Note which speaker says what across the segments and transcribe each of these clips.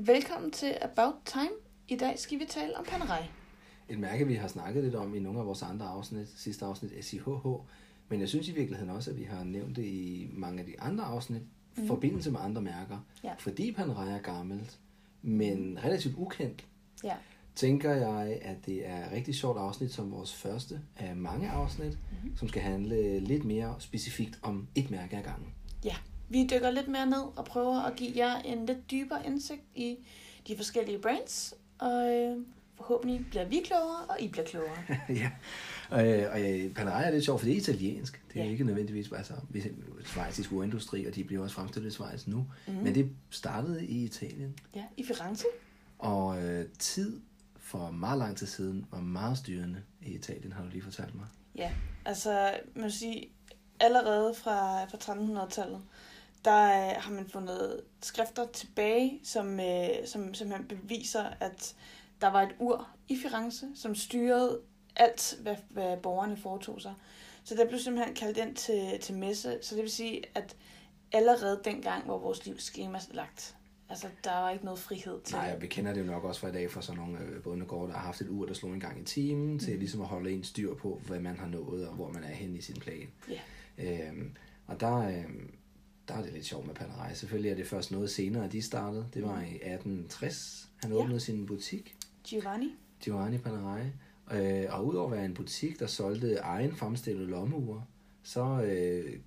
Speaker 1: Velkommen til About Time. I dag skal vi tale om Panerai.
Speaker 2: Et mærke, vi har snakket lidt om i nogle af vores andre afsnit, sidste afsnit, SIHH, men jeg synes i virkeligheden også, at vi har nævnt det i mange af de andre afsnit, mm. forbindelse med andre mærker.
Speaker 1: Ja.
Speaker 2: Fordi Panerai er gammelt, men relativt ukendt,
Speaker 1: Ja.
Speaker 2: tænker jeg, at det er et rigtig sjovt afsnit som vores første af mange afsnit, mm-hmm. som skal handle lidt mere specifikt om et mærke ad gangen.
Speaker 1: ja. Vi dykker lidt mere ned og prøver at give jer en lidt dybere indsigt i de forskellige brands. Og øh, forhåbentlig bliver vi klogere, og I bliver klogere.
Speaker 2: ja, øh, og øh, Panerai er lidt sjovt, for det er italiensk. Det er
Speaker 1: Ja.
Speaker 2: ikke nødvendigvis altså, vi- schweizisk urindustri, og de bliver også fremstillet i Schweiz nu. Mm. Men det startede i Italien.
Speaker 1: Ja, i Firenze.
Speaker 2: Og øh, tid for meget lang tid siden var meget styrende i Italien, har du lige fortalt mig.
Speaker 1: Ja, altså man må sige, allerede fra, fra 1300-tallet, der øh, har man fundet skrifter tilbage, som, øh, som simpelthen beviser, at der var et ur i Firenze, som styrede alt, hvad, hvad borgerne foretog sig. Så der blev simpelthen kaldt ind til, til messe, så det vil sige, at allerede dengang var vores livsskema lagt. Altså, der var ikke noget frihed til
Speaker 2: Nej, vi kender det jo nok også fra i dag fra sådan nogle øh, bondegårde, der har haft et ur, der slår en gang i timen, mm. til ligesom at holde en styr på, hvad man har nået, og hvor man er henne i sin plan.
Speaker 1: Ja.
Speaker 2: Øhm, og der, øhm, der er det lidt sjovt med Panerai. Selvfølgelig er det først noget senere, at de startede. Det var i 1860, han
Speaker 1: Ja.
Speaker 2: åbnede sin butik,
Speaker 1: Giovanni.
Speaker 2: Giovanni Panerai. Øh, og udover at være en butik, der solgte egen fremstillede lommeure, så øh,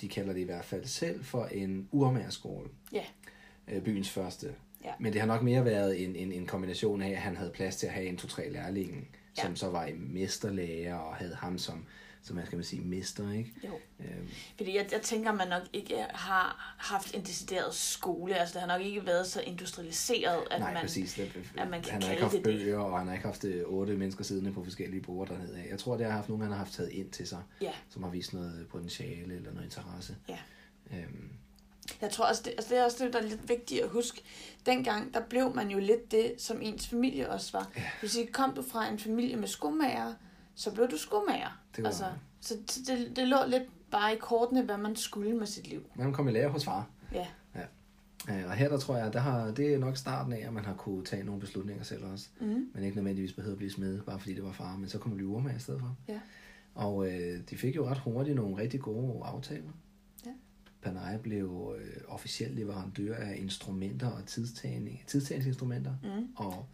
Speaker 2: de kalder det i hvert fald selv for en urmagerskole.
Speaker 1: Ja.
Speaker 2: Øh, byens første.
Speaker 1: Ja.
Speaker 2: Men det har nok mere været en, en, en kombination af, at han havde plads til at have en to-tre lærlinge,
Speaker 1: Ja.
Speaker 2: som så var i mesterlærer og havde ham som, som man skal man sige, mester, ikke?
Speaker 1: Jo.
Speaker 2: Øhm,
Speaker 1: Fordi jeg, jeg tænker, man nok ikke har haft en decideret skole. Altså, det har nok ikke været så industrialiseret, at
Speaker 2: Nej,
Speaker 1: man...
Speaker 2: præcis. Det,
Speaker 1: at man kan
Speaker 2: han har ikke
Speaker 1: kalde
Speaker 2: haft
Speaker 1: det det.
Speaker 2: bøger, og han har ikke haft øh, otte mennesker siddende på forskellige borde dernede. Jeg tror, det har haft nogen, han har haft taget ind til sig,
Speaker 1: Ja,
Speaker 2: som har vist noget potentiale eller noget interesse.
Speaker 1: ja.
Speaker 2: Øhm,
Speaker 1: Jeg tror også, det, altså det er også det, der er lidt vigtigt at huske. Dengang, der blev man jo lidt det, som ens familie også var.
Speaker 2: Ja.
Speaker 1: Det vil sige, kom du fra en familie med skomager, så blev du skomager.
Speaker 2: Det var-
Speaker 1: Altså, så det, det lå lidt bare i kortene, hvad man skulle med sit liv.
Speaker 2: man kom i lære hos far.
Speaker 1: Ja,
Speaker 2: Øh, Og her der tror jeg, der har, det er nok starten af, at man har kunne tage nogle beslutninger selv også.
Speaker 1: mm.
Speaker 2: Men ikke nødvendigvis behøvede at blive smed, bare fordi det var far. Men så man blive urmager i stedet for.
Speaker 1: Ja.
Speaker 2: Og øh, de fik jo ret hurtigt nogle rigtig gode aftaler.
Speaker 1: Ja.
Speaker 2: Panerai blev øh, officielt leverandør af instrumenter og tidstagning, tidstagningsinstrumenter.
Speaker 1: Mm.
Speaker 2: Og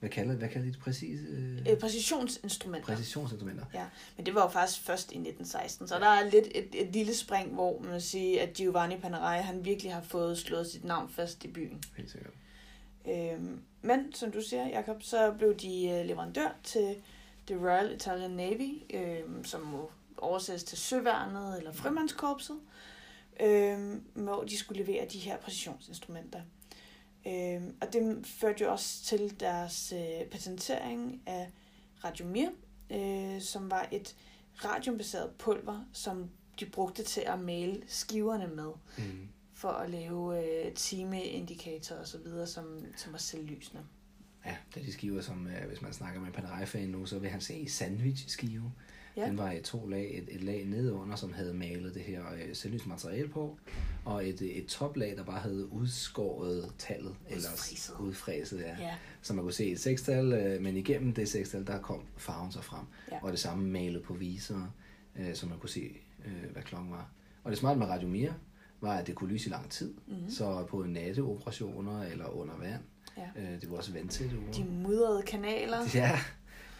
Speaker 2: hvad kalder, hvad kalder de det præcis? Øh,
Speaker 1: Øh, præcisionsinstrumenter.
Speaker 2: præcisionsinstrumenter.
Speaker 1: Ja, men det var jo faktisk først i 1916, så der er lidt et, et lille spring, hvor man vil sige, at Giovanni Panerai, han virkelig har fået slået sit navn fast i byen.
Speaker 2: Helt sikkert.
Speaker 1: Øhm, men som du siger, Jacob, så blev de øh, leverandør til The Royal Italian Navy, øhm, som må oversættes til Søværnet eller Frømandskorpset, øhm, hvor de skulle levere de her præcisionsinstrumenter. Øhm, og det førte jo også til deres øh, patentering af Radiomir, øh, som var et radiumbaseret pulver, som de brugte til at male skiverne med
Speaker 2: Mm.
Speaker 1: for at lave øh, timeindikatorer og så videre, som, som var selvlysende.
Speaker 2: Ja, det er de skiver, som øh, hvis man snakker med Panerai-fan nu, så vil han se sandwich-skive.
Speaker 1: Ja.
Speaker 2: Den var i to lag. Et, et lag nedenunder, som havde malet det her øh, selvlyst materiale på, og et, et toplag, der bare havde udskåret tallet.
Speaker 1: Udfræset.
Speaker 2: udfræset, ja.
Speaker 1: Ja,
Speaker 2: Så man kunne se et sekstal, øh, men igennem det sekstal, der kom farven så frem.
Speaker 1: Ja.
Speaker 2: Og det samme malet på viser, øh, så man kunne se, øh, hvad klokken var. Og det smarte med Radiomir var, at det kunne lyse i lang tid.
Speaker 1: Mhm.
Speaker 2: Mm-hmm. Så på natteoperationer eller under vand,
Speaker 1: ja.
Speaker 2: øh, det var også vandtætte ure.
Speaker 1: De mudrede kanaler.
Speaker 2: Ja,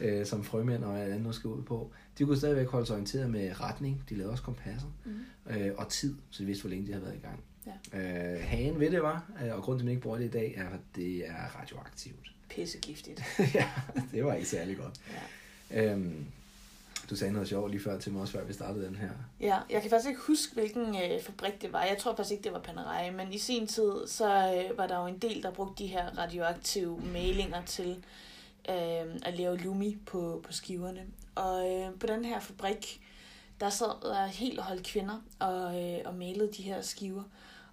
Speaker 2: øh, som frømænd og andet nu skal ud på. De kunne stadigvæk holde sig orienteret med retning. De lavede også kompasser.
Speaker 1: Mhm.
Speaker 2: Øh, og tid, så de vidste, hvor længe de havde været i gang.
Speaker 1: Ja.
Speaker 2: Øh, hagen ved det var, øh, og grunden til, at man ikke bruger det i dag, er, at det er radioaktivt.
Speaker 1: Pissegiftigt.
Speaker 2: ja, det var ikke særlig godt.
Speaker 1: Ja.
Speaker 2: Øhm, du sagde noget sjovt lige før til mig også, før vi startede den her.
Speaker 1: ja, jeg kan faktisk ikke huske, hvilken øh, fabrik det var. Jeg tror faktisk ikke, det var Panerai, men i sin tid, så øh, var der jo en del, der brugte de her radioaktive malinger til øh, at lave lumi på, på skiverne. Og øh, på den her fabrik, der sad der helt hold kvinder og, øh, og malede de her skiver.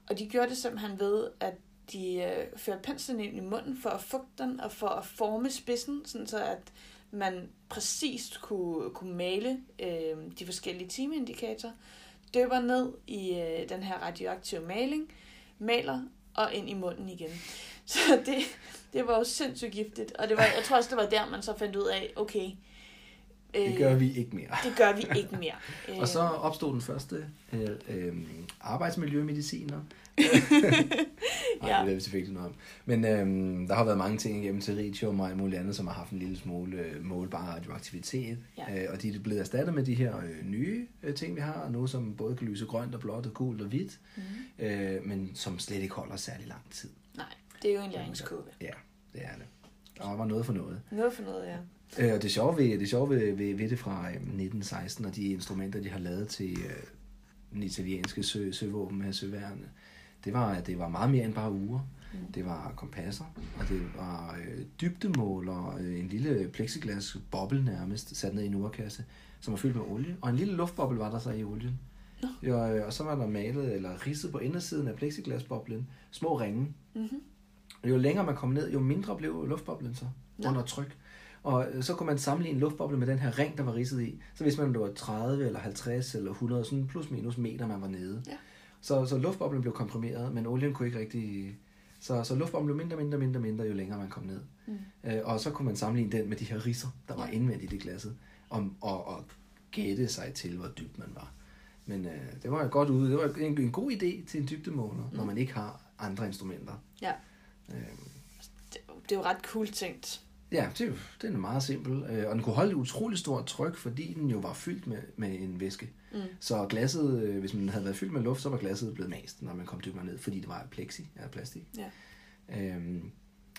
Speaker 1: Og de gjorde det simpelthen ved, at de øh, førte penslen ind i munden for at fugte den og for at forme spidsen, sådan så at man præcist kunne, kunne male øh, de forskellige timeindikatorer, døber ned i øh, den her radioaktive maling, maler, og ind i munden igen. Så det, det var jo sindssygt giftigt. Og det var, jeg tror også, det var der, man så fandt ud af, okay,
Speaker 2: det gør vi ikke mere.
Speaker 1: Det gør vi ikke mere.
Speaker 2: og så opstod den første øh, øh, arbejdsmiljømediciner. Nej, ja. det ved vi selvfølgelig noget om. Men øh, der har været mange ting igennem territium og alt muligt andet, som har haft en lille smule øh, målbar radioaktivitet. Ja. Øh, og de er blevet erstattet med de her øh, nye øh, ting, vi har nu, som både kan lyse grønt og blåt og gult og hvidt, mm. øh, men som slet ikke holder særlig lang tid.
Speaker 1: Nej, det er jo en læringskurve.
Speaker 2: Ja, det er det. Der var noget for noget.
Speaker 1: Noget for noget, ja.
Speaker 2: Øh, og det sjove ved det, sjove ved, ved, ved det fra øh, 1916 og de instrumenter, de har lavet til øh, den italienske sø, søvåben med søværende, det var, at det var meget mere end bare uger. Mm. Det var kompasser, og det var øh, dybdemåler, øh, en lille plexiglas boble nærmest, sat ned i en urkasse, som var fyldt med olie. Og en lille luftboble var der så i olien. No. Jo, øh, og så var der malet eller ridset på indersiden af plexiglasboblen små ringe. Mm-hmm. Og jo længere man kom ned, jo mindre blev luftboblen så no. under tryk. Og øh, så kunne man sammenligne en luftboble med den her ring, der var ridset i. Så hvis man, det var 30 eller 50 eller 100, sådan plus minus meter, man var nede. Ja. Så, så luftboblen blev komprimeret, men olien kunne ikke rigtig... Så, så luftboblen blev mindre, mindre, mindre, mindre, jo længere man kom ned. Mm. Øh, og så kunne man sammenligne den med de her ridser, der var indvendigt i glasset, om, og, og gætte sig til, hvor dybt man var. Men øh, det var godt ude. Det var en, en god idé til en dybdemåler, mm. når man ikke har andre instrumenter.
Speaker 1: Ja. Øh, det, det er jo ret cool tænkt.
Speaker 2: Ja, det, den er meget simpel. Øh, og den kunne holde et utroligt stort tryk, fordi den jo var fyldt med, med en væske. Mm. Så glasset, øh, hvis man havde været fyldt med luft, så var glasset blevet mast, når man kom dybere ned, fordi det var plexi, ja, plastik. Ja. Øhm,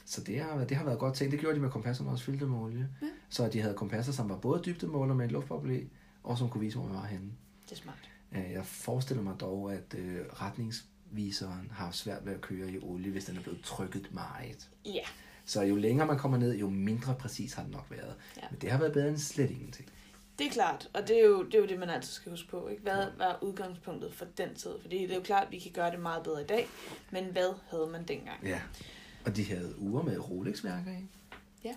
Speaker 2: så det har, det har været godt tænkt. Det gjorde de med kompasserne også fyldte med olie. Ja. Så de havde kompasser, som var både dybdemåler med et luftboble og som kunne vise, hvor man var henne.
Speaker 1: Det er smart.
Speaker 2: Øh, jeg forestiller mig dog, at retningsviseren har svært ved at køre i olie, hvis den er blevet trykket meget.
Speaker 1: Ja.
Speaker 2: Så jo længere man kommer ned, jo mindre præcis har det nok været. Ja. Men det har været bedre end slet ingenting.
Speaker 1: Det er klart, og det er jo det, er jo det man altid skal huske på. Ikke? Hvad var udgangspunktet for den tid? Fordi det er jo klart, at vi kan gøre det meget bedre i dag, men hvad havde man dengang?
Speaker 2: Ja, og de havde uger med Rolex-værker i.
Speaker 1: Ja.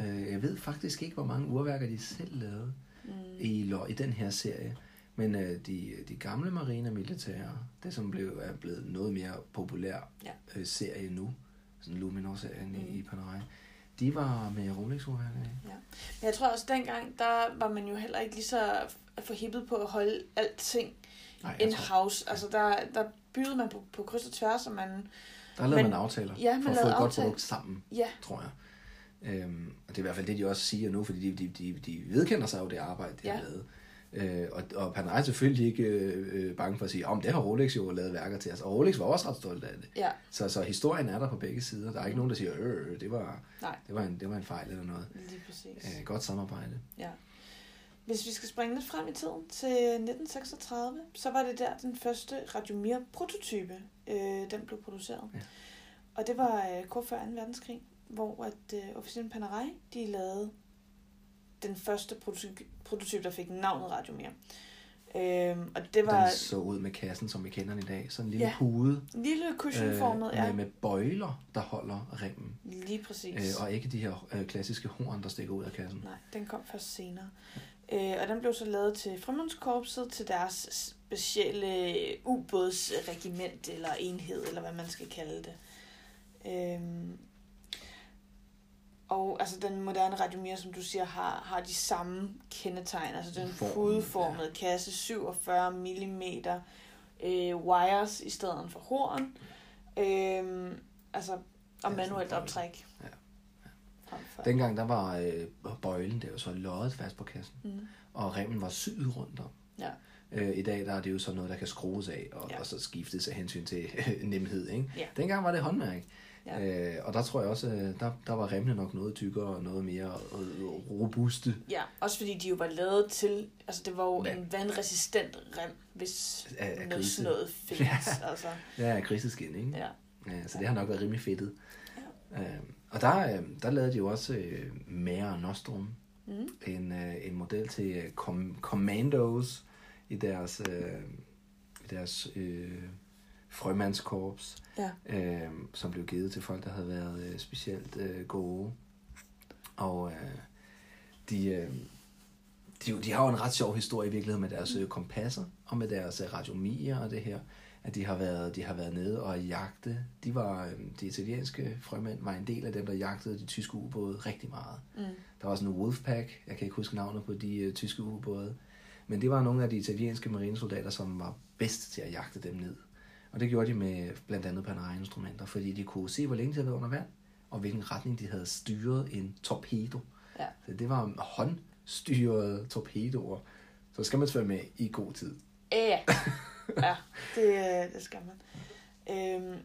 Speaker 2: Øh, jeg ved faktisk ikke, hvor mange urværker de selv lavede mm. i, i den her serie. Men øh, de, de gamle marine militære, det som blev, er blevet noget mere populær ja. øh, serie nu, sådan Luminor-serien mm. i, i Panerai, de var med rolex Ja.
Speaker 1: Men jeg tror også, dengang, der var man jo heller ikke lige så forhippet på at holde alting in-house. Ja. Altså, der, der byggede man på, på kryds og tværs, og man...
Speaker 2: Der lavede man, man aftaler ja, man for at få et godt produkt sammen, ja. tror jeg. Øhm, og det er i hvert fald det, de også siger nu, fordi de, de, de, de vedkender sig jo det arbejde, de ja. har lavet. Øh, og, og Panerai er selvfølgelig ikke øh, øh, bange for at sige, om oh, det har Rolex jo lavet værker til os. Og Rolex var også ret stolt af det.
Speaker 1: Ja.
Speaker 2: Så, så historien er der på begge sider. Der er ikke nogen, der siger, øh, det var, Nej. det var, en, det var en fejl eller noget.
Speaker 1: Lige præcis.
Speaker 2: Øh, godt samarbejde.
Speaker 1: Ja. Hvis vi skal springe lidt frem i tiden til 1936, så var det der den første Radiomir prototype, øh, den blev produceret. Ja. Og det var øh, kort før 2. verdenskrig, hvor at øh, officeren Panerai, de lavede den første prototype, der fik navnet Radiomir. Øhm, og det var...
Speaker 2: Den så ud med kassen, som vi kender den i dag. Sådan en lille ja. pude.
Speaker 1: Lille cushionformet, øh,
Speaker 2: ja. Med, med bøjler, der holder remmen.
Speaker 1: Lige præcis.
Speaker 2: Øh, og ikke de her øh, klassiske horn, der stikker ud af kassen.
Speaker 1: Nej, den kom først senere. Øh, og den blev så lavet til Frømandskorpset, til deres specielle ubådsregiment, eller enhed, eller hvad man skal kalde det. Øh, og altså den moderne Radiomir, som du siger, har, har de samme kendetegn. Altså den pudeformede ja. kasse, 47 mm øh, wires i stedet for horn. Øh, altså, og ja, manuelt optræk. Ja.
Speaker 2: ja. Dengang der var øh, bøjlen, det var så løjet fast på kassen. Mm. Og remmen var syet rundt om.
Speaker 1: Ja.
Speaker 2: Øh, I dag der er det jo sådan noget, der kan skrues af, og, ja. og så skiftes af hensyn til nemhed. Ikke? Ja. Dengang var det håndværk. Ja. Øh, og der tror jeg også, øh, der, der var remmene nok noget tykkere og noget mere øh, robuste.
Speaker 1: Ja, også fordi de jo var lavet til, altså det var jo ja. en vandresistent rem, hvis
Speaker 2: af,
Speaker 1: noget sådan noget findes.
Speaker 2: ja, altså. ja, griseskin, ikke?
Speaker 1: Ja.
Speaker 2: ja så det har nok været rimelig fedtet. Ja. Øh, og der, øh, der lavede de jo også øh, Mare Nostrum, mm. en, øh, en model til øh, com- Commandos i deres, øh, deres øh, frømandskorps, ja. øh, som blev givet til folk, der havde været øh, specielt øh, gode. Og øh, de, øh, de, de har jo en ret sjov historie i virkeligheden med deres øh, kompasser og med deres øh, radiomier og det her. at de har været, de har været nede og jagte. De var, øh, de italienske frømænd var en del af dem, der jagtede de tyske ubåde rigtig meget.
Speaker 1: Mm.
Speaker 2: Der var sådan en Wolfpack, jeg kan ikke huske navnet på de uh, tyske ubåde, men det var nogle af de italienske marinesoldater, som var bedst til at jagte dem ned. Og det gjorde de med blandt andet Panerai-instrumenter, fordi de kunne se, hvor længe de havde været under vand, og hvilken retning de havde styret en torpedo.
Speaker 1: Ja.
Speaker 2: Så det var håndstyrede torpedoer. Så skal man svømme med i god tid.
Speaker 1: Ja, ja det, øh, det skal man. Øhm,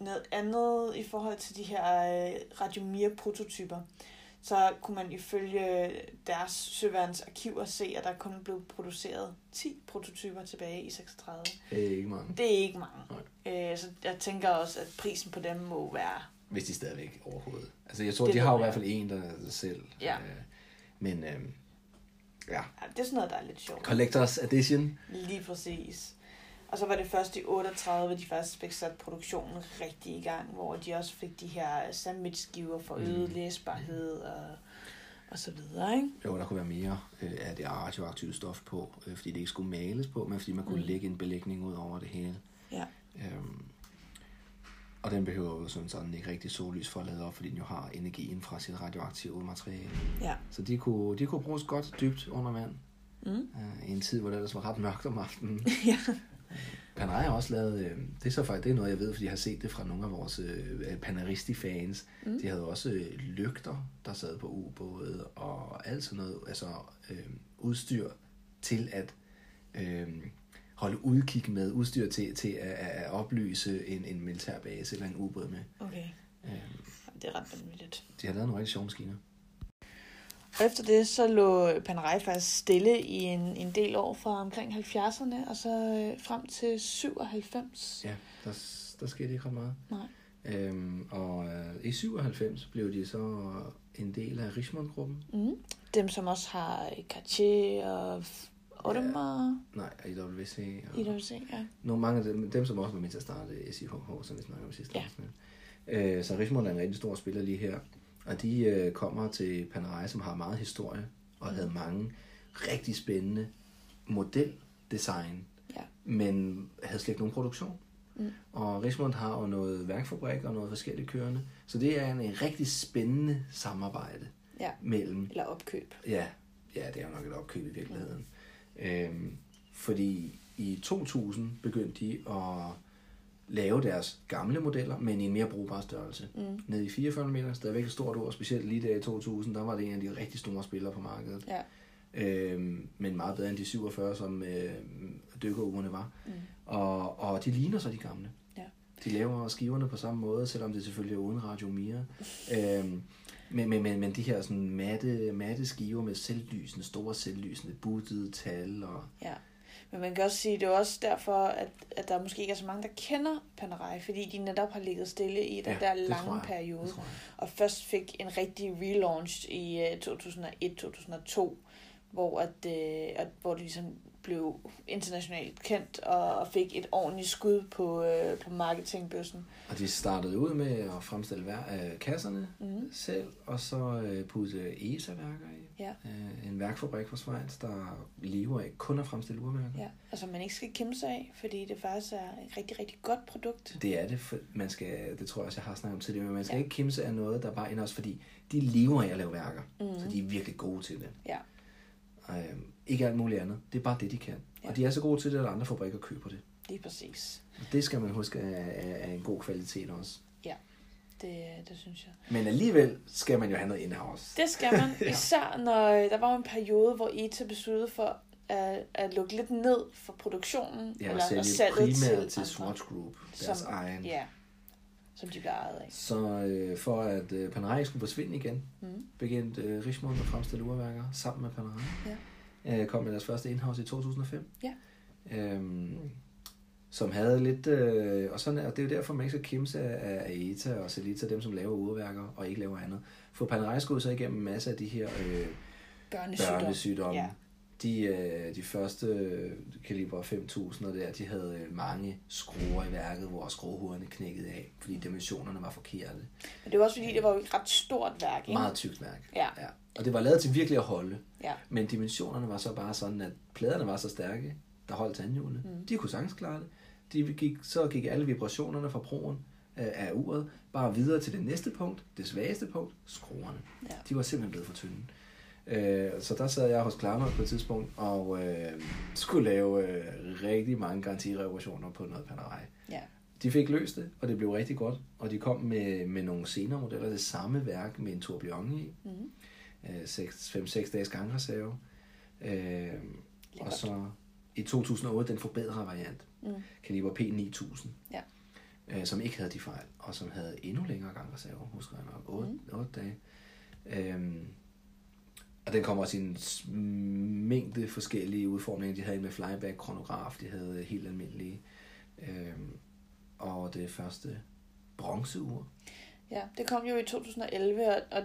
Speaker 1: noget andet i forhold til de her øh, Radiomir-prototyper, så kunne man ifølge deres søværens arkiver se, at der kun blev produceret 10 prototyper tilbage i 36.
Speaker 2: Det er ikke mange.
Speaker 1: Det er ikke mange. Øh, så jeg tænker også, at prisen på dem må være...
Speaker 2: Hvis de stadigvæk overhovedet. Altså jeg tror,
Speaker 1: Det
Speaker 2: de har jo i hvert fald en, der er selv.
Speaker 1: Ja.
Speaker 2: Øh, men øh, ja,
Speaker 1: Ja, det er sådan noget, der er lidt sjovt.
Speaker 2: Collectors Edition.
Speaker 1: Lige præcis. Og så var det først i 38, de faktisk fik sat produktionen rigtig i gang, hvor de også fik de her sandwichskiver for øget
Speaker 2: Mm.
Speaker 1: læsbarhed og, og så videre, ikke?
Speaker 2: Jo, der kunne være mere øh, af det radioaktive stof på, øh, fordi det ikke skulle males på, men fordi man kunne
Speaker 1: Mm.
Speaker 2: mm. lægge en belægning ud over det hele.
Speaker 1: Ja.
Speaker 2: Øhm, og den behøver jo sådan, sådan ikke rigtig sollys for at lade op, fordi den jo har energien fra sit radioaktive materiale.
Speaker 1: Ja.
Speaker 2: Så de kunne, de kunne bruges godt dybt under vand,
Speaker 1: Mm.
Speaker 2: øh, i en tid, hvor det ellers var ret mørkt om aftenen.
Speaker 1: ja.
Speaker 2: Panerai har også lavet, øh, det er så faktisk det er noget, jeg ved, fordi jeg har set det fra nogle af vores øh, Panaristi-fans.
Speaker 1: Mm.
Speaker 2: Mm. De havde også øh, lygter, der sad på ubåde, og alt sådan noget, altså øh, udstyr til at øh, holde udkig med, udstyr til, til at, at oplyse en, en militærbase eller en ubåd med.
Speaker 1: Okay.
Speaker 2: Øh,
Speaker 1: Det er ret vanvittigt.
Speaker 2: de har lavet nogle rigtig sjove maskiner.
Speaker 1: Og efter det, så lå Panerai faktisk stille i en, en del år fra omkring 70'erne, og så øh, frem til 97.
Speaker 2: Ja, der, der skete ikke ret meget.
Speaker 1: Nej.
Speaker 2: Øhm, og øh, i 97 blev de så en del af Richmond-gruppen.
Speaker 1: Mm. Dem, som også har Cartier og Audemars
Speaker 2: Nej, IWC. Og...
Speaker 1: i IWC, ja.
Speaker 2: Nogle mange af dem, dem som også var med til at starte SIHH, som vi snakkede om sidste
Speaker 1: Ja.
Speaker 2: afsnit. Øh, så Richmond er en rigtig stor spiller lige her. Og de øh, kommer til Panerai, som har meget historie, og
Speaker 1: Mm.
Speaker 2: havde mange rigtig spændende modeldesign,
Speaker 1: Ja.
Speaker 2: men havde slet ikke nogen produktion.
Speaker 1: Mm.
Speaker 2: Og Richmond har jo noget værkfabrik og noget forskelligt kørende. Så det er en, en rigtig spændende samarbejde
Speaker 1: Ja.
Speaker 2: mellem
Speaker 1: Eller opkøb.
Speaker 2: Ja, ja, det er jo nok et opkøb i virkeligheden. Øhm, fordi i 2000 begyndte de at lave deres gamle modeller, men i en mere brugbar størrelse.
Speaker 1: Mm.
Speaker 2: Ned i 44 mm, stadigvæk et stort ord, specielt lige der i 2000, der var det en af de rigtig store spillere på markedet.
Speaker 1: Ja.
Speaker 2: Øhm, men meget bedre end de 47, som øh, dykkerugerne var.
Speaker 1: Mm.
Speaker 2: Og, og de ligner så de gamle.
Speaker 1: Ja.
Speaker 2: De laver skiverne på samme måde, selvom det selvfølgelig er uden Radio Mira. øhm, men, men, men, men de her sådan matte, matte skiver med selvlysende, store selvlysende, buttede tal. Og,
Speaker 1: Ja. Men man kan også sige, at det er også derfor, at, at der måske ikke er så mange, der kender Panerai, fordi de netop har ligget stille i den
Speaker 2: Ja,
Speaker 1: der lange periode. Og først fik en rigtig relaunch i øh, 2001-2002, hvor, at, øh, at, hvor de ligesom blev internationalt kendt og, og fik et ordentligt skud på, øh, på marketingbøssen.
Speaker 2: Og de startede ud med at fremstille hver af kasserne
Speaker 1: Mm.
Speaker 2: selv, og så øh, putte ESA-værker i.
Speaker 1: Ja.
Speaker 2: Øh, en værkfabrik fra Schweiz, der lever af kun at fremstille urværker.
Speaker 1: Ja, altså man ikke skal kæmpe sig af, fordi det faktisk er et rigtig, rigtig godt produkt.
Speaker 2: Det er det, for man skal, det tror jeg også, jeg har snakket om tidligere, men man skal
Speaker 1: Ja.
Speaker 2: ja. ikke kimse af noget, der bare ender også, fordi de lever af at lave værker,
Speaker 1: Mm.
Speaker 2: så de er virkelig gode til det.
Speaker 1: Ja.
Speaker 2: Øhm, ikke alt muligt andet, det er bare det, de kan.
Speaker 1: Ja.
Speaker 2: Og de er så gode til det, at andre fabrikker køber det.
Speaker 1: Lige præcis.
Speaker 2: Og det skal man huske er, er, er en god kvalitet også.
Speaker 1: Det, det synes jeg.
Speaker 2: Men alligevel skal man jo have noget in-house.
Speaker 1: Det skal man,
Speaker 2: Ja.
Speaker 1: især når øh, der var en periode, hvor ETA besluttede for at, at lukke lidt ned for produktionen.
Speaker 2: Ja, og
Speaker 1: eller
Speaker 2: sælge
Speaker 1: salget
Speaker 2: primært til,
Speaker 1: andre,
Speaker 2: Swatch Group, deres
Speaker 1: Som-
Speaker 2: egen.
Speaker 1: Ja, som de bliver ejet af.
Speaker 2: Så øh, for at øh, Panerai skulle forsvinde igen,
Speaker 1: Mm.
Speaker 2: begyndte øh, Richmond at fremstille urværker sammen med Panerai. Ja. Øh, kom med deres første in-house i 2005.
Speaker 1: Ja.
Speaker 2: Øhm, som havde lidt... Øh, og sådan er, det er jo derfor, man ikke skal kimse af, af ETA og Celita, dem som laver urværker og ikke laver andet. For Panerai skulle så igennem en masse af de her øh,
Speaker 1: Børnesygdom.
Speaker 2: børnesygdomme.
Speaker 1: Ja.
Speaker 2: De, øh, de første øh, kaliber 5000 der, de havde øh, mange skruer i værket, hvor skruehovederne knækkede af, fordi dimensionerne var forkerte.
Speaker 1: Men det var også fordi, det var jo et ret stort værk, ikke?
Speaker 2: Meget tykt værk.
Speaker 1: Ja.
Speaker 2: ja. Og det var lavet til virkelig at holde.
Speaker 1: Ja.
Speaker 2: Men dimensionerne var så bare sådan, at pladerne var så stærke, der holdt tandhjulene.
Speaker 1: Mm.
Speaker 2: De kunne sagtens klare det. De gik, så gik alle vibrationerne fra broen øh, af uret bare videre til det næste punkt, det svageste punkt, skruerne.
Speaker 1: Ja.
Speaker 2: De var simpelthen blevet for tynde. Øh, så der sad jeg hos Klarner på et tidspunkt og øh, skulle lave øh, rigtig mange garantireparationer på noget panerai.
Speaker 1: Ja.
Speaker 2: De fik løst det, og det blev rigtig godt. Og de kom med, med nogle senere modeller, det samme værk med en tourbillon i.
Speaker 1: Mm-hmm.
Speaker 2: 5-6 dages gangreserve. Øh, og så i 2008 den forbedrede variant,
Speaker 1: Mm.
Speaker 2: kaliber P9000,
Speaker 1: Ja.
Speaker 2: øh, som ikke havde de fejl, og som havde endnu længere gangreserve, husker jeg nok, 8,
Speaker 1: Mm.
Speaker 2: 8 dage. Øhm, og den kommer også i en mængde forskellige udfordringer. De havde en med flyback, kronograf, de havde helt almindelige. Øhm, og det første bronzeur.
Speaker 1: Ja, det kom jo i 2011, og, og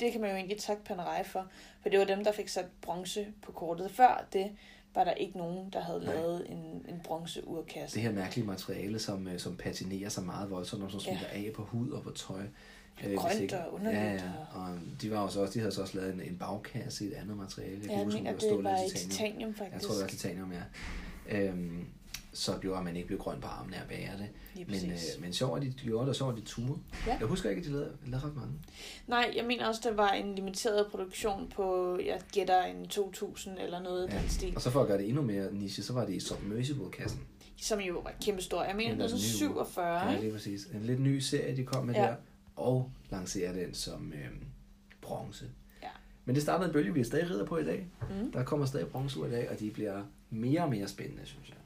Speaker 1: det kan man jo egentlig takke Panerai for, for det var dem, der fik sat bronze på kortet. Før det var der ikke nogen, der havde
Speaker 2: Nej.
Speaker 1: lavet en, en bronzeurkasse.
Speaker 2: Det her mærkelige materiale, som, øh, som patinerer sig meget voldsomt, og som
Speaker 1: Ja.
Speaker 2: smitter af på hud og på tøj. Øh,
Speaker 1: Grønt
Speaker 2: ikke-
Speaker 1: og underligt
Speaker 2: Ja, ja.
Speaker 1: og-
Speaker 2: Og de, var også, de havde så også lavet en, en bagkasse i et andet materiale. Jeg kan
Speaker 1: Ja, jeg
Speaker 2: huske, var
Speaker 1: det var i titanium faktisk.
Speaker 2: Jeg tror, det var titanium, ja. Øhm, så gjorde, at man ikke blev grøn på armen af at bære det.
Speaker 1: Lige
Speaker 2: Men, øh, men sjovt, at de gjorde det, og sjovt, at de turde.
Speaker 1: Ja.
Speaker 2: Jeg husker ikke, at de lavede, lavede ret mange.
Speaker 1: Nej, jeg mener også, der var en limiteret produktion på, jeg gætter en 2000 eller noget af
Speaker 2: Ja.
Speaker 1: den stil,
Speaker 2: Og så for at gøre det endnu mere niche, så var det i Submersible-kassen.
Speaker 1: som jo var kæmpe stor. Jeg mener,
Speaker 2: er
Speaker 1: er
Speaker 2: ny.
Speaker 1: 47,
Speaker 2: Ja, lige præcis. En lidt ny serie, de kom med
Speaker 1: Ja.
Speaker 2: der, og lancerer den som øh, bronze.
Speaker 1: Ja.
Speaker 2: Men det startede en bølge, vi stadig rider på i dag.
Speaker 1: Mm.
Speaker 2: Der kommer stadig bronze ud i dag, og de bliver mere og mere spændende, synes jeg.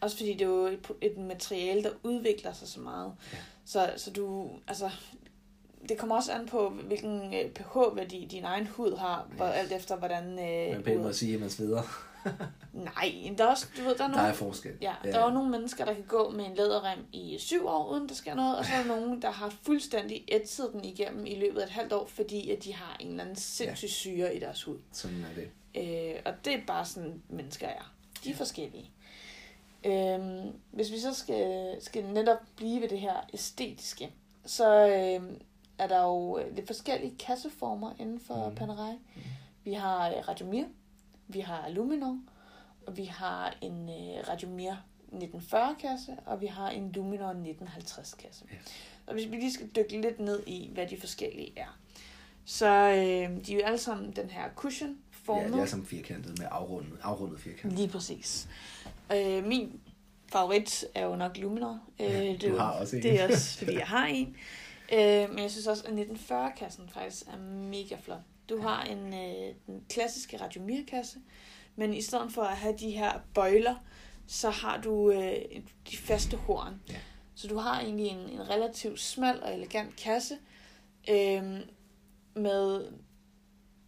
Speaker 1: Også fordi det er jo et, et materiale, der udvikler sig så meget.
Speaker 2: Ja.
Speaker 1: Så, så du, altså, det kommer også an på, hvilken øh, pH-værdi din egen hud har, hvor,
Speaker 2: Yes.
Speaker 1: alt efter hvordan...
Speaker 2: Man
Speaker 1: Øh,
Speaker 2: pænt
Speaker 1: hud-
Speaker 2: måde at sige, at man sveder.
Speaker 1: Nej, men der er også, du ved, der er
Speaker 2: Der
Speaker 1: nogle,
Speaker 2: er forskel.
Speaker 1: ja, der er nogle mennesker, der kan gå med en læderrem i syv år, uden der sker noget, og så er der nogen, der har fuldstændig ætset den igennem i løbet af et halvt år, fordi at de har en eller anden sindssyg syre i deres hud.
Speaker 2: Sådan er det.
Speaker 1: Øh, og det er bare sådan, mennesker er. De er forskellige. Øhm, hvis vi så skal, skal netop blive ved det her æstetiske, så øh, er der jo øh, lidt forskellige kasseformer inden for mm. Panerai. Vi har øh, Radiomir, vi har Luminor, og vi har en øh, Radiomir 1940-kasse, og vi har en Luminor 1950-kasse.
Speaker 2: Ja.
Speaker 1: Og hvis vi lige skal dykke lidt ned i, hvad de forskellige er, så øh, de er jo alle sammen den her cushion
Speaker 2: Ja, det er som firkantet med afrundet, afrundet firkant.
Speaker 1: Lige præcis. Øh, min favorit er jo nok Luminor. Øh, det, er
Speaker 2: du har også en.
Speaker 1: Det er også, fordi jeg har en. Øh, men jeg synes også, at 1940-kassen faktisk er mega flot. Du har en øh, den klassiske Radiomir-kasse, men i stedet for at have de her bøjler, så har du øh, de faste horn.
Speaker 2: Ja.
Speaker 1: Så du har egentlig en, en relativt smal og elegant kasse øh, med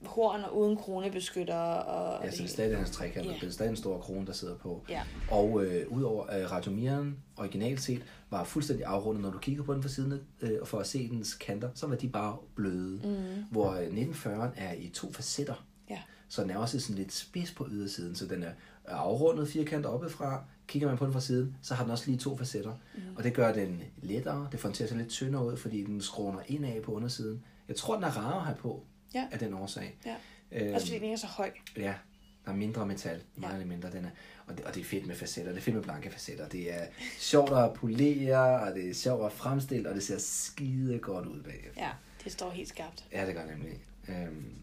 Speaker 1: horn og uden kronebeskytter. Og,
Speaker 2: Ja, så det er stadig hans trekant, yeah. det er stadig en stor krone, der sidder på.
Speaker 1: Ja.
Speaker 2: Og øh, udover øh, Radiomiren, originalt set, var fuldstændig afrundet, når du kiggede på den fra siden, øh, og for at se dens kanter, så var de bare bløde.
Speaker 1: Mm.
Speaker 2: Hvor øh, 1940 er i to facetter.
Speaker 1: Ja.
Speaker 2: Så den er også sådan lidt spids på ydersiden, så den er afrundet firkant oppefra. Kigger man på den fra siden, så har den også lige to facetter.
Speaker 1: Mm.
Speaker 2: Og det gør den lettere. Det får den til at se lidt tyndere ud, fordi den skråner indad på undersiden. Jeg tror, den er rarere at have på,
Speaker 1: Ja.
Speaker 2: af den årsag.
Speaker 1: Ja.
Speaker 2: Øhm,
Speaker 1: Også fordi den er så høj.
Speaker 2: Ja, der er mindre metal, meget
Speaker 1: Ja.
Speaker 2: mindre. Den er, og, det, og det er fedt med facetter, det er fedt med blanke facetter. Det er sjovt at polere, og det er sjovt at fremstille, og det ser skide godt ud bagefter.
Speaker 1: Ja, det står helt skarpt.
Speaker 2: Ja, det gør nemlig. Øhm,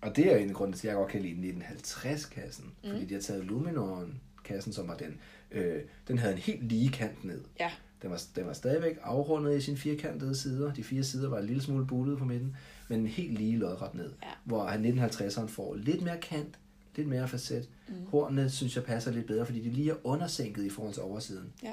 Speaker 2: og det er en grund til, at jeg godt kan lide 1950-kassen. Mm. Fordi de har taget Luminoren-kassen, som var den, øh, den havde en helt lige kant ned.
Speaker 1: Ja.
Speaker 2: Den var, den var stadigvæk afrundet i sine firkantede sider. De fire sider var en lille smule bullet på midten, men en helt lige lodret ned.
Speaker 1: Ja.
Speaker 2: Hvor 1950'eren får lidt mere kant, lidt mere facet.
Speaker 1: Mm.
Speaker 2: Hornene synes jeg passer lidt bedre, fordi de lige er undersænket i forhold til oversiden.
Speaker 1: Ja.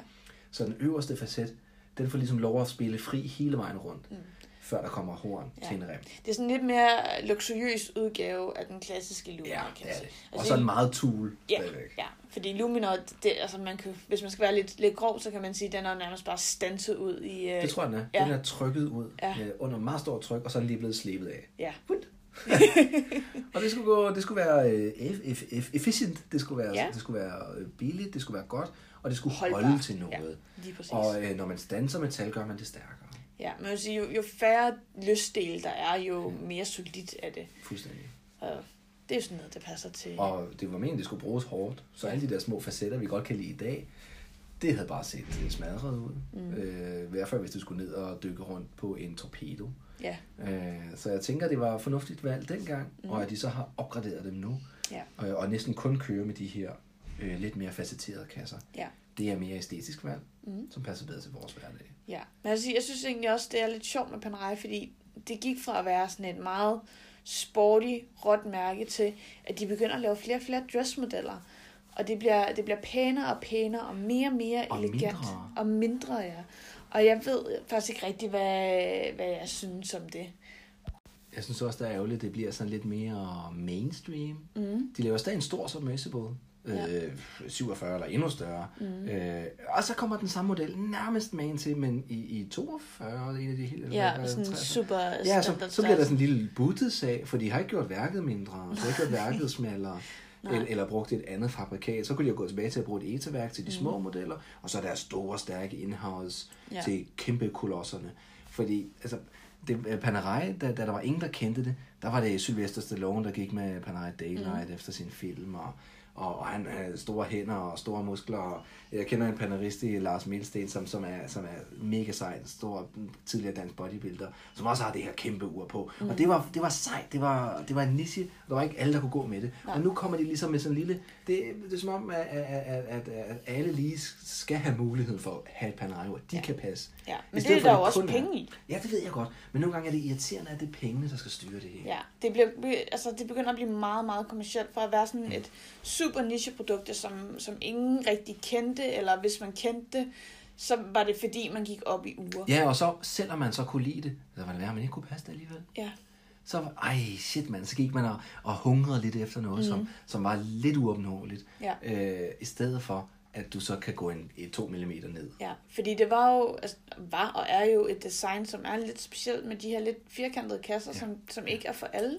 Speaker 2: Så den øverste facet, den får ligesom lov at spille fri hele vejen rundt,
Speaker 1: Mm.
Speaker 2: Før der kommer horn
Speaker 1: Ja.
Speaker 2: til en rem.
Speaker 1: Det er sådan lidt mere luksuriøs udgave af den klassiske Luminor,
Speaker 2: Ja,
Speaker 1: kan man sige.
Speaker 2: det. Og så en meget tool
Speaker 1: Ja,
Speaker 2: stadigvæk.
Speaker 1: ja, fordi Luminor, det, altså man kan, hvis man skal være lidt, lidt grov, så kan man sige, at den er nærmest bare stanset ud i... Øh,
Speaker 2: Det tror jeg, den er.
Speaker 1: Ja.
Speaker 2: Den er trykket ud
Speaker 1: Ja.
Speaker 2: med, under meget stort tryk, og så er den lige blevet slebet af.
Speaker 1: Ja.
Speaker 2: Og det skulle, gå, det skulle være øh, eff, eff, eff, efficient, det skulle være,
Speaker 1: Ja.
Speaker 2: det skulle være øh, billigt, det skulle være godt, og det skulle
Speaker 1: Holdbart.
Speaker 2: holde til noget.
Speaker 1: Lige præcis.
Speaker 2: Og øh, når man standser metal, gør man det stærkere.
Speaker 1: Ja, men jeg vil sige, jo, jo færre løsdele der er, jo mere solidt er det.
Speaker 2: Fuldstændig.
Speaker 1: Og det er jo sådan noget, der passer til...
Speaker 2: Og det var meningen, det skulle bruges hårdt. Så alle de der små facetter, vi godt kan lide i dag, det havde bare set øh, smadret ud.
Speaker 1: Mm.
Speaker 2: Øh, I hvert fald, hvis du skulle ned og dykke rundt på en torpedo.
Speaker 1: Ja.
Speaker 2: Øh, så jeg tænker, det var fornuftigt valg dengang, mm. og at de så har opgraderet dem nu.
Speaker 1: Ja.
Speaker 2: Og, og næsten kun kører med de her øh, lidt mere facetterede kasser.
Speaker 1: Ja.
Speaker 2: Det er mere æstetisk valg,
Speaker 1: Mm.
Speaker 2: som passer bedre til vores hverdag.
Speaker 1: Ja, men altså, jeg synes egentlig også, det er lidt sjovt med Panerai, fordi det gik fra at være sådan et meget sporty, råt mærke til, at de begynder at lave flere og flere dressmodeller. Og det bliver, det bliver pænere og pænere og mere og mere
Speaker 2: Og
Speaker 1: elegant.
Speaker 2: mindre.
Speaker 1: Og mindre, ja. Og jeg ved faktisk ikke rigtig, hvad, hvad jeg synes om det.
Speaker 2: Jeg synes også, det er ærgerligt, at det bliver sådan lidt mere mainstream.
Speaker 1: Mm.
Speaker 2: De laver stadig en stor submersible.
Speaker 1: Ja.
Speaker 2: Øh, 47 eller endnu større.
Speaker 1: Mm.
Speaker 2: Øh, og så kommer den samme model nærmest med til, men i, i 42, eller en af de helt... eller
Speaker 1: Ja,
Speaker 2: hvad,
Speaker 1: sådan
Speaker 2: 43.
Speaker 1: super
Speaker 2: Ja, så, så bliver der sådan en lille buttet sag, for de har ikke gjort værket mindre, så har ikke gjort værket smallere, eller, eller brugt et andet fabrikat. Så kunne de have gået tilbage til at bruge et ETA-værk til de små modeller, og så deres store, stærke in-house
Speaker 1: Mm. Ja.
Speaker 2: til kæmpe kolosserne. Fordi, altså, det, Panerai, da, da der var ingen, der kendte det, der var det Sylvester Stallone, der gik med Panerai Daylight mm. efter sin film, og, og, og han havde store hænder og store muskler. Og jeg kender en panarist i Lars Milsten, som, som, er, som er mega sej, en stor tidligere dansk bodybuilder, som også har det her kæmpe ur på. Mm. Og det var, det var sejt, det var, det var en niche, og der var ikke alle, der kunne gå med det.
Speaker 1: Nej.
Speaker 2: Og nu kommer de ligesom med sådan en lille, det, det er som om, at, at, at, at alle lige skal have muligheden for at have et panerai de
Speaker 1: Ja.
Speaker 2: ja. kan passe.
Speaker 1: Ja, men det er
Speaker 2: for,
Speaker 1: der jo også
Speaker 2: er-
Speaker 1: penge i.
Speaker 2: Ja, det ved jeg godt. Men nogle gange er det irriterende, at det er pengene, der skal styre det hele.
Speaker 1: Ja, det, bliver, altså, det begynder at blive meget, meget kommercielt fra at være sådan et super nicheprodukt, som, som ingen rigtig kendte, eller hvis man kendte det, så var det fordi, man gik op i uger.
Speaker 2: Ja, og så selvom man så kunne lide det, så var det værd, at man ikke kunne passe det alligevel.
Speaker 1: Ja.
Speaker 2: Så, ej shit mand, så gik man og, og hungrede lidt efter noget, mm. som, som var lidt uopnåeligt.
Speaker 1: Ja.
Speaker 2: Øh, I stedet for, at du så kan gå en, et to millimeter ned.
Speaker 1: Ja, fordi det var jo, altså, var og er jo et design, som er lidt specielt med de her lidt firkantede kasser, ja. som, som ikke er for alle.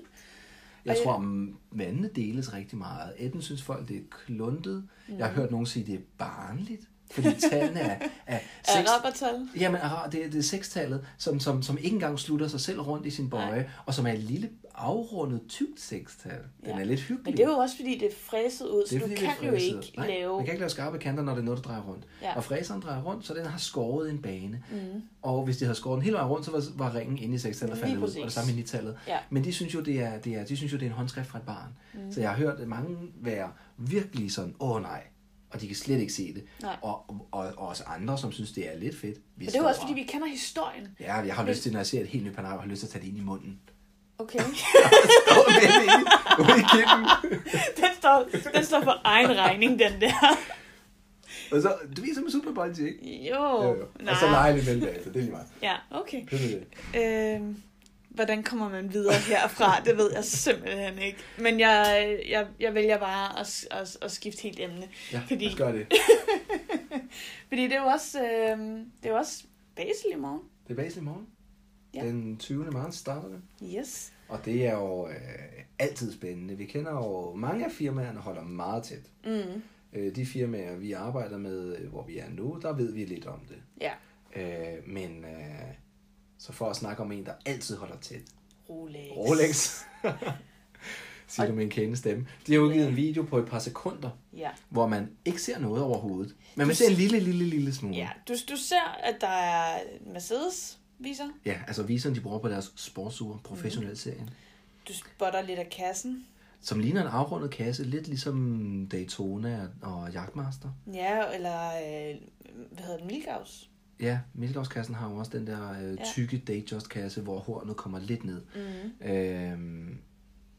Speaker 2: Jeg tror, mm, vandene deles rigtig meget. Enten synes folk, det er kluntet. Mm. Jeg har hørt nogen sige, det er barnligt. Fordi tallene er, er seks,
Speaker 1: Arabertal.
Speaker 2: Jamen, det, er- det er sekstallet, som, som, som ikke engang slutter sig selv rundt i sin bøje,
Speaker 1: Nej.
Speaker 2: og som er et lille afrundet, tykt sekstal. Den
Speaker 1: Ja.
Speaker 2: er lidt hyggelig.
Speaker 1: Men det er jo også fordi, det er fræset ud, så du kan jo ikke
Speaker 2: Nej,
Speaker 1: lave...
Speaker 2: Man kan ikke lave skarpe kanter, når det er noget, der drejer rundt.
Speaker 1: Ja.
Speaker 2: Og fræseren drejer rundt, så den har skåret en bane.
Speaker 1: Mm.
Speaker 2: Og hvis de havde skåret den hele vejen rundt, så var, var ringen inde i sekstallet faldet ud. Og det samme i nittallet.
Speaker 1: Ja.
Speaker 2: Men de synes jo, det er, det er, de synes jo, det er en håndskrift fra et barn. Mm. Så jeg har hørt mange være virkelig sådan, åh nej, og de kan slet ikke se det.
Speaker 1: Nej.
Speaker 2: Og, og, og, og os andre, som synes, det er lidt fedt. Vi
Speaker 1: Men det er jo også fordi, vi kender historien.
Speaker 2: Ja, jeg har lyst til, når jeg ser et helt nyt panay, har lyst til at tage det ind i munden.
Speaker 1: Okay.
Speaker 2: Stå med det i- ude i
Speaker 1: den, står, den står for egen regning, den der.
Speaker 2: Og så, du viser med Super Bowl, ikke?
Speaker 1: Jo.
Speaker 2: Jo, jo.
Speaker 1: nej.
Speaker 2: Og så leger lidt med det bagefter, det er lige meget.
Speaker 1: Ja, okay.
Speaker 2: Det.
Speaker 1: Øhm, hvordan kommer man videre herfra? Det ved jeg simpelthen ikke. Men jeg, jeg, jeg vælger bare at, at, at skifte helt emne.
Speaker 2: Ja,
Speaker 1: Fordi-
Speaker 2: gøre det.
Speaker 1: Fordi det er jo også, øhm, det er jo også Basel i morgen.
Speaker 2: Det er Basel i morgen.
Speaker 1: Ja.
Speaker 2: Den 20. marts starter det.
Speaker 1: Yes.
Speaker 2: Og det er jo øh, altid spændende. Vi kender jo, mange af firmaerne holder meget tæt.
Speaker 1: Mm.
Speaker 2: Øh, de firmaer, vi arbejder med, øh, hvor vi er nu, der ved vi lidt om det.
Speaker 1: Ja.
Speaker 2: Øh, men øh, så for at snakke om en, der altid holder tæt.
Speaker 1: Rolex.
Speaker 2: Rolex. Siger du med en kendende stemme. De har udgivet en video på et par sekunder,
Speaker 1: Ja.
Speaker 2: hvor man ikke ser noget overhovedet. Men man ser en lille, lille, lille smule.
Speaker 1: Ja, du, du ser, at der er Mercedes viser.
Speaker 2: Ja, altså viseren, de bruger på deres sportsure, professionelle serien.
Speaker 1: Du spotter lidt af kassen.
Speaker 2: Som ligner en afrundet kasse, lidt ligesom Daytona og Jagtmaster.
Speaker 1: Ja, eller øh, hvad hedder den, Milgauss?
Speaker 2: Ja, Milgauss-kassen har jo også den der øh,
Speaker 1: Ja.
Speaker 2: tykke Datejust-kasse, hvor hornet kommer lidt ned.
Speaker 1: Mm.
Speaker 2: Øhm,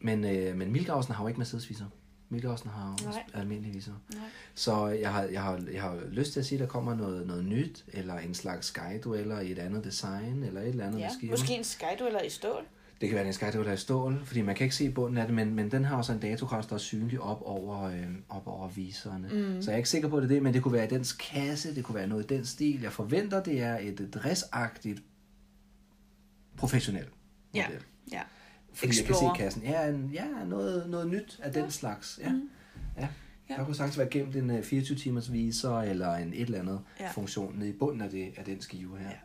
Speaker 2: men, øh, men Milgaussen har jo ikke Mercedes-viser. Milgaussen har jo almindelige viser.
Speaker 1: Nej.
Speaker 2: Så jeg har, jeg, har, jeg har lyst til at sige, at der kommer noget, noget nyt, eller en slags skydueller i et andet design, eller et eller andet
Speaker 1: Ja, måske en skydueller i stål.
Speaker 2: Det kan være en skydueller i stål, fordi man kan ikke se bunden af det, men, men den har også en datokraft, der er synlig op over, øh, op over viserne. Mm. Så jeg er ikke sikker på, at det er det, men det kunne være i dens kasse, det kunne være noget i den stil. Jeg forventer, det er et dressagtigt, professionelt
Speaker 1: Ja.
Speaker 2: model.
Speaker 1: Ja.
Speaker 2: Fordi jeg
Speaker 1: Explorer.
Speaker 2: kan se kassen. Ja, en, ja noget, noget nyt af den slags. Ja.
Speaker 1: Mm.
Speaker 2: Ja.
Speaker 1: Ja.
Speaker 2: Der kunne sagtens være gemt en øh, 24-timers viser, eller en et eller andet
Speaker 1: Ja.
Speaker 2: funktion nede i bunden af, det, af den skive her.
Speaker 1: Ja.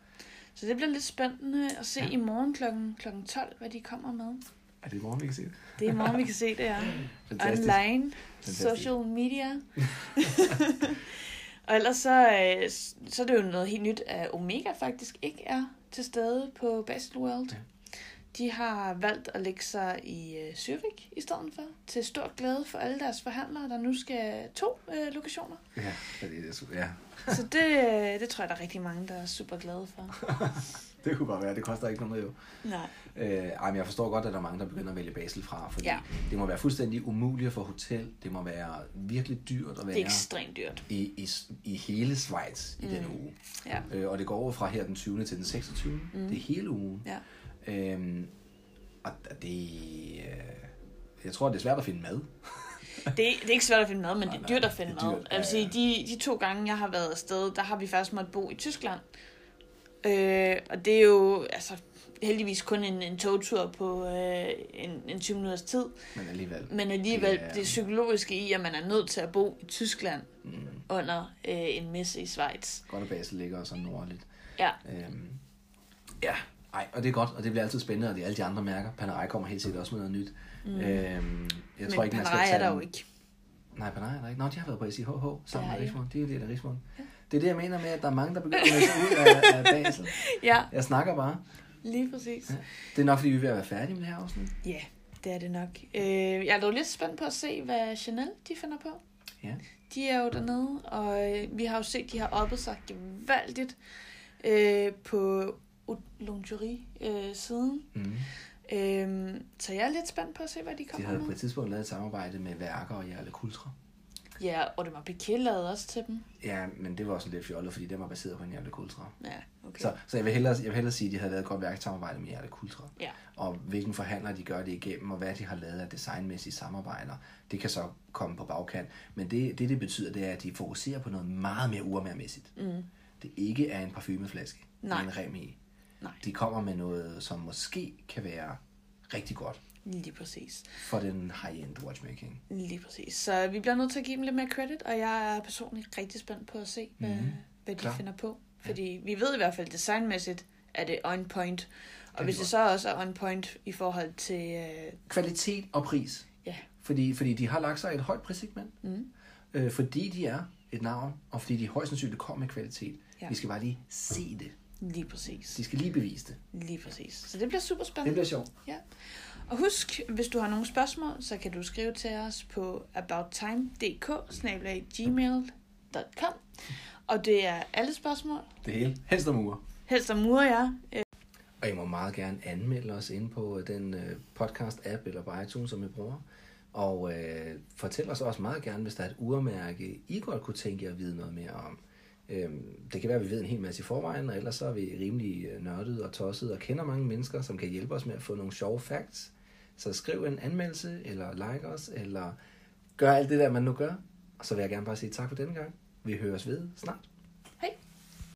Speaker 1: Så det bliver lidt spændende at se
Speaker 2: Ja.
Speaker 1: ja. i morgen klokken, klokken 12, hvad de kommer med.
Speaker 2: Er det i morgen, vi kan se det?
Speaker 1: Det er i morgen, vi kan se det, ja.
Speaker 2: Fantastisk.
Speaker 1: Online,
Speaker 2: Fantastisk.
Speaker 1: social media. Og ellers så, øh, så er det jo noget helt nyt, at Omega faktisk ikke er til stede på Basel World.
Speaker 2: Ja.
Speaker 1: De har valgt at lægge sig i øh, Zürich i stedet for, til stor glæde for alle deres forhandlere, der nu skal to øh, lokationer.
Speaker 2: Ja, det er, su- ja.
Speaker 1: Så det, øh, det tror jeg, der er rigtig mange, der er super glade for.
Speaker 2: det kunne godt være. Det koster ikke noget jo.
Speaker 1: Nej.
Speaker 2: Øh, ej, men jeg forstår godt, at der er mange, der begynder at vælge Basel fra, fordi
Speaker 1: Ja.
Speaker 2: det må være fuldstændig umuligt få hotel. Det må være virkelig dyrt at
Speaker 1: Det er
Speaker 2: være
Speaker 1: ekstremt dyrt.
Speaker 2: i, i, i hele Schweiz i
Speaker 1: Mm.
Speaker 2: den uge.
Speaker 1: Ja.
Speaker 2: Øh, og det går over fra her den 20. til den 26. Mm. Det er hele ugen.
Speaker 1: Ja.
Speaker 2: Øhm, og det... Øh, jeg tror, det er svært at finde mad.
Speaker 1: Det, det er ikke svært at finde mad, men
Speaker 2: Nej,
Speaker 1: det er dyrt at finde
Speaker 2: er
Speaker 1: mad.
Speaker 2: dyrt,
Speaker 1: Jeg vil sige, de, de to gange, jeg har været afsted, der har vi faktisk måttet bo i Tyskland. Øh, og det er jo altså, heldigvis kun en, en togtur på øh, en, en 20 minutters tid.
Speaker 2: Men alligevel.
Speaker 1: Men alligevel,
Speaker 2: Ja.
Speaker 1: det psykologiske i, at man er nødt til at bo i Tyskland
Speaker 2: Mm,
Speaker 1: under øh, en messe i Schweiz.
Speaker 2: godt, at Basel ligger så nordligt.
Speaker 1: Ja,
Speaker 2: Øhm, ja, ej, og det er godt, og det bliver altid spændende, og det er alle de andre mærker. Panerai kommer helt sikkert også med noget nyt. Mm. Øhm, jeg
Speaker 1: men
Speaker 2: tror ikke, man skal tage
Speaker 1: er der jo ikke.
Speaker 2: Nej, Panerai er der ikke. Nå, de har været på SIHH sammen
Speaker 1: Det har
Speaker 2: med
Speaker 1: de.
Speaker 2: Rismond. De er jo lidt af Rismond. Det er det, jeg mener med, at der er mange, der begynder at sig ud af, af Basel.
Speaker 1: Ja,
Speaker 2: Jeg snakker bare.
Speaker 1: lige præcis.
Speaker 2: Ja. Det er nok, fordi vi er ved at være færdige med det her afsnit.
Speaker 1: Ja, det er det nok. Øh, jeg er dog lidt spændt på at se, hvad Chanel de finder på.
Speaker 2: Ja.
Speaker 1: De er jo dernede, og øh, vi har jo set, de har oppet sig gevaldigt øh, på lingerie-siden.
Speaker 2: Mm.
Speaker 1: Øh, så jeg er lidt spændt på at se, hvad de
Speaker 2: De
Speaker 1: kommer
Speaker 2: havde på
Speaker 1: med.
Speaker 2: et tidspunkt lavet et samarbejde med Værker og Jarle Kultra.
Speaker 1: Ja, og det var Piqué lavede også til dem.
Speaker 2: Ja, men det var også lidt fjollet, fordi det var baseret på en Jarle Kultra.
Speaker 1: Ja, okay.
Speaker 2: Så, så jeg, vil hellere, jeg vil hellere sige, at de havde lavet et godt værksamarbejde med Jarle Kultra.
Speaker 1: Ja.
Speaker 2: Og hvilken forhandler de gør det igennem, og hvad de har lavet af designmæssige samarbejder, det kan så komme på bagkant. Men det, det, det betyder, det er, at de fokuserer på noget meget mere urmærmæssigt.
Speaker 1: Mm.
Speaker 2: Det ikke er en parfumeflaske
Speaker 1: Nej.
Speaker 2: med en rem i.
Speaker 1: Nej.
Speaker 2: De kommer med noget, som måske kan være rigtig godt
Speaker 1: Lige præcis.
Speaker 2: for den high-end watchmaking.
Speaker 1: Lige præcis. Så vi bliver nødt til at give dem lidt mere credit, og jeg er personligt rigtig spændt på at se, hvad,
Speaker 2: Mhm.
Speaker 1: mm-hmm. hvad de
Speaker 2: Klar.
Speaker 1: finder på. Fordi vi ved i hvert fald designmæssigt, at det er on point. Og hvis det så også er on point i forhold til... Øh,
Speaker 2: Kvalitet og pris.
Speaker 1: ja,
Speaker 2: Fordi, fordi de har lagt sig et højt prissegment.
Speaker 1: mm,
Speaker 2: Øh, fordi de er et navn, og fordi de højst sandsynligt kommer med kvalitet.
Speaker 1: Ja.
Speaker 2: Vi skal bare lige se det.
Speaker 1: Lige præcis.
Speaker 2: De skal lige bevise det.
Speaker 1: Lige præcis. Så det bliver super
Speaker 2: Det
Speaker 1: spændende.
Speaker 2: bliver sjovt.
Speaker 1: Og husk, hvis du har nogle spørgsmål, så kan du skrive til os på abouttime.dk gmail.com Og det er alle spørgsmål.
Speaker 2: Det hele. Helst om uger.
Speaker 1: Helst om uger, ja. Øh,
Speaker 2: Og I må meget gerne anmelde os inde på den øh, podcast-app eller på iTunes, som I bruger. Og øh, fortæl os også meget gerne, hvis der er et urmærke, I godt kunne tænke jer at vide noget mere om. Øhm, det kan være, at vi ved en hel masse i forvejen, og ellers så er vi rimelig øh, nørdet og tosset og kender mange mennesker, som kan hjælpe os med at få nogle sjove facts. Så skriv en anmeldelse, eller like os, eller gør alt det der, man nu gør. Og så vil jeg gerne bare sige tak for denne gang. Vi høres ved snart.